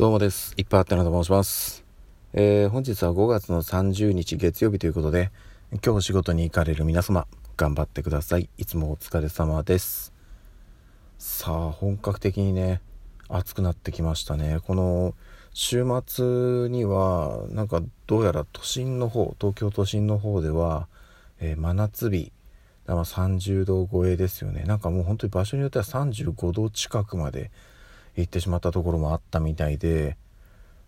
どうもです。いっぱいあってなと申します。えー、本日は5月の30日月曜日ということで、今日仕事に行かれる皆様、頑張ってください。いつもお疲れ様です。さあ、本格的にね、暑くなってきましたね。この週末には、なんかどうやら都心の方、東京都心の方では、えー、真夏日、だから30度超えですよね。なんかもう本当に場所によっては35度近くまで行ってしまったところもあったみたいで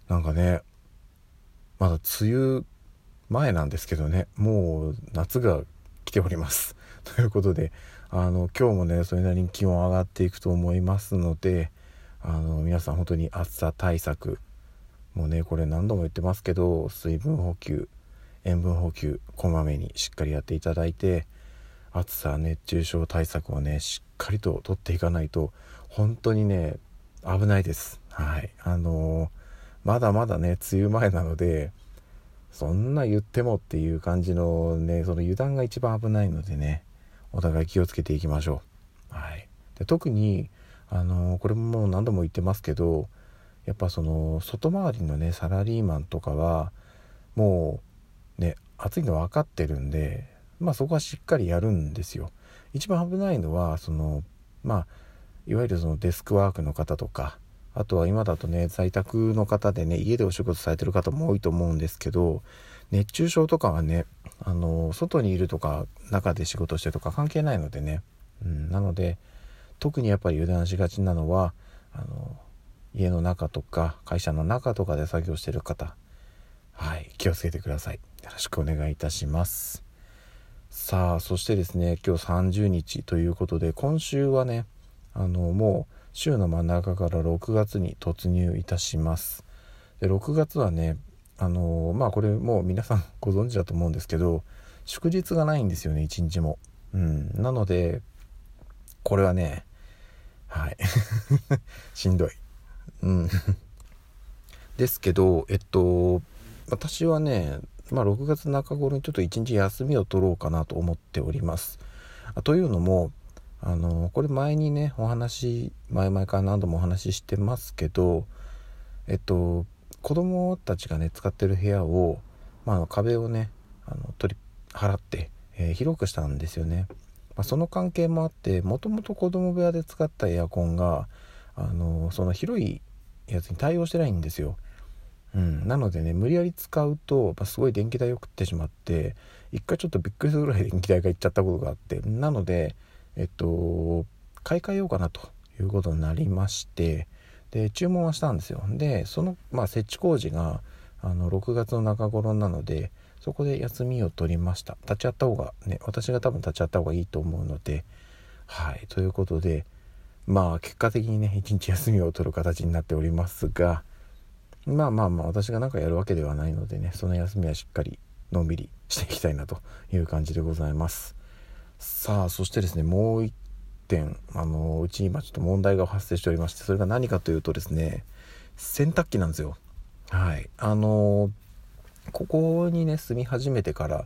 なんかねまだ梅雨前なんですけどねもう夏が来ております。ということであの今日もねそれなりに気温上がっていくと思いますのであの皆さん本当に暑さ対策もうねこれ何度も言ってますけど水分補給塩分補給こまめにしっかりやっていただいて暑さ熱中症対策をねしっかりと取っていかないと本当にね危ないです。はい。あのー、まだまだね、梅雨前なので、そんな言ってもっていう感じのね、その油断が一番危ないのでね、お互い気をつけていきましょう。はい。で特に、あのー、これももう何度も言ってますけど、やっぱその、外回りのね、サラリーマンとかは、もう、ね、暑いの分かってるんで、まあそこはしっかりやるんですよ。一番危ないのは、その、まあ、いわゆるそのデスクワークの方とかあとは今だとね在宅の方でね家でお仕事されてる方も多いと思うんですけど熱中症とかはねあの外にいるとか中で仕事してとか関係ないのでね、うん、なので特にやっぱり油断しがちなのはあの家の中とか会社の中とかで作業してる方。はい気をつけてください。よろしくお願いいたします。さあそしてですね今日30日ということで今週はねあのもう週の真ん中から6月に突入いたします。で6月はねあのまあこれもう皆さんご存知だと思うんですけど祝日がないんですよね一日も。うん。なのでこれはねはい。しんどい。うん。ですけどえっと私はねまあ6月中頃にちょっと一日休みを取ろうかなと思っております。というのもあのこれ前にねお話前々から何度もお話ししてますけどえっと子供たちがね使ってる部屋を、まあ、壁をねあの取り払って、えー、広くしたんですよね、まあ、その関係もあってもともと子供部屋で使ったエアコンがあのその広いやつに対応してないんですよ。うん、なのでね無理やり使うと、まあ、すごい電気代を食ってしまって一回ちょっとびっくりするぐらい電気代がいっちゃったことがあってなのでえっと買い替えようかなということになりましてで注文はしたんですよ。でその、まあ、設置工事があの6月の中頃なのでそこで休みを取りました。立ち会った方がね私が多分立ち会った方がいいと思うのではいということでまあ結果的にね一日休みを取る形になっておりますがまあまあまあ私が何かやるわけではないのでねその休みはしっかりのんびりしていきたいなという感じでございます。さあそしてですねもう一点あのうち今ちょっと問題が発生しておりましてそれが何かというとですね洗濯機なんですよ。はい。あのここにね住み始めてから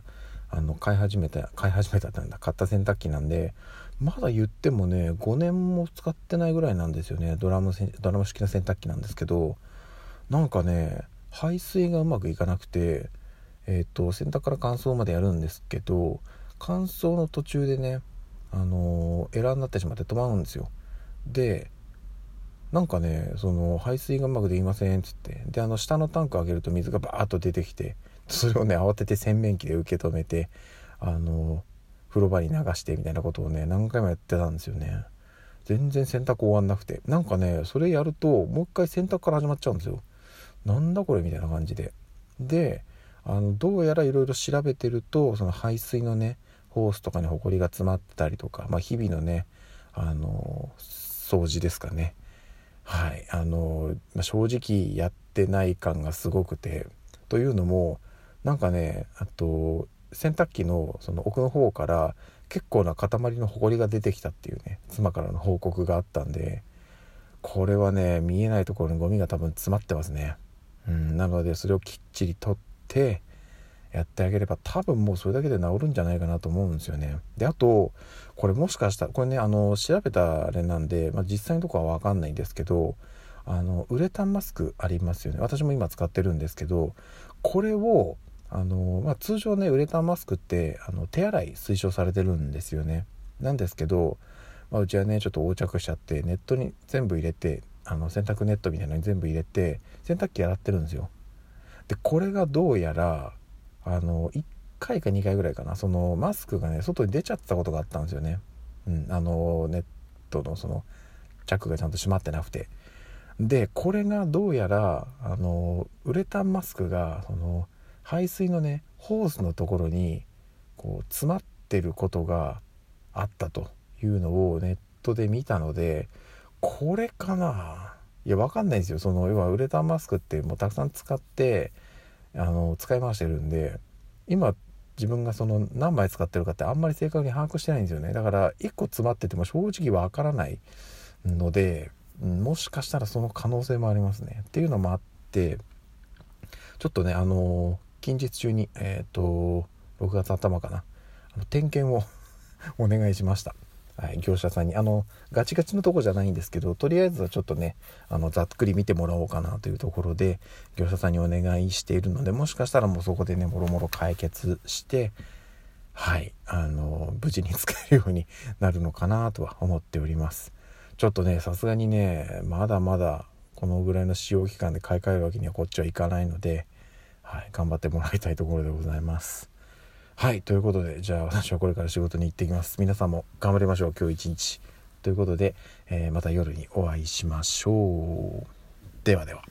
あの買い始めた買い始めたってなんだ買った洗濯機なんでまだ言ってもね5年も使ってないぐらいなんですよね。ドラムドラム式の洗濯機なんですけどなんかね排水がうまくいかなくてえっ、ー、と洗濯から乾燥までやるんですけど乾燥の途中でねあのエラーになってしまって止まるんですよ。でなんかねその排水がうまくできませんっつって。であの下のタンク開けると水がバーッと出てきてそれをね慌てて洗面器で受け止めてあの風呂場に流してみたいなことをね何回もやってたんですよね。全然洗濯終わんなくて。なんかねそれやるともう一回洗濯から始まっちゃうんですよ。なんだこれみたいな感じで。であのどうやらいろいろ調べてるとその排水のねホースとかにほこりが詰まってたりとか、まあ、日々のねあの掃除ですかね。はい。あの、まあ、正直やってない感がすごくてというのもなんかねあと洗濯機のその奥の方から結構な塊のほこりが出てきたっていうね妻からの報告があったんでこれはね見えないところにゴミが多分詰まってますね。うん。なのでそれをきっちり取ってやってあげれば多分もうそれだけで治るんじゃないかなと思うんですよね。であとこれもしかしたらこれねあの調べたあれなんで、まあ、実際のとこは分かんないんですけどあのウレタンマスクありますよね。私も今使ってるんですけどこれをあの、まあ、通常ねウレタンマスクってあの手洗い推奨されてるんですよね。なんですけど、まあ、うちはねちょっと横着しちゃってネットに全部入れてあの洗濯ネットみたいなのに全部入れて洗濯機洗ってるんですよ。でこれがどうやらあの1回か2回ぐらいかな。そのマスクがね外に出ちゃったことがあったんですよね。うんあのネットのそのチャックがちゃんと閉まってなくて。でこれがどうやらあのウレタンマスクがその排水のねホースのところにこう詰まってることがあったというのをネットで見たのでこれかな。いやわかんないんですよ。その要はウレタンマスクってもうたくさん使ってあの使い回してるんで今自分がその何枚使ってるかってあんまり正確に把握してないんですよね。だから1個詰まってても正直わからないのでもしかしたらその可能性もありますね。っていうのもあってちょっとねあの近日中にえっ、ー、と6月頭かな。あの点検を お願いしました、はい、業者さんにあのガチガチのとこじゃないんですけどとりあえずはちょっとねあのざっくり見てもらおうかなというところで業者さんにお願いしているのでもしかしたらもうそこでねもろもろ解決してはいあの無事に使えるようになるのかなとは思っておりますちょっとねさすがにねまだまだこのぐらいの使用期間で買い替えるわけにはこっちはいかないので、はい、頑張ってもらいたいところでございます。はいということでじゃあ私はこれから仕事に行ってきます。皆さんも頑張りましょう今日一日。ということで、えー、また夜にお会いしましょう。ではでは。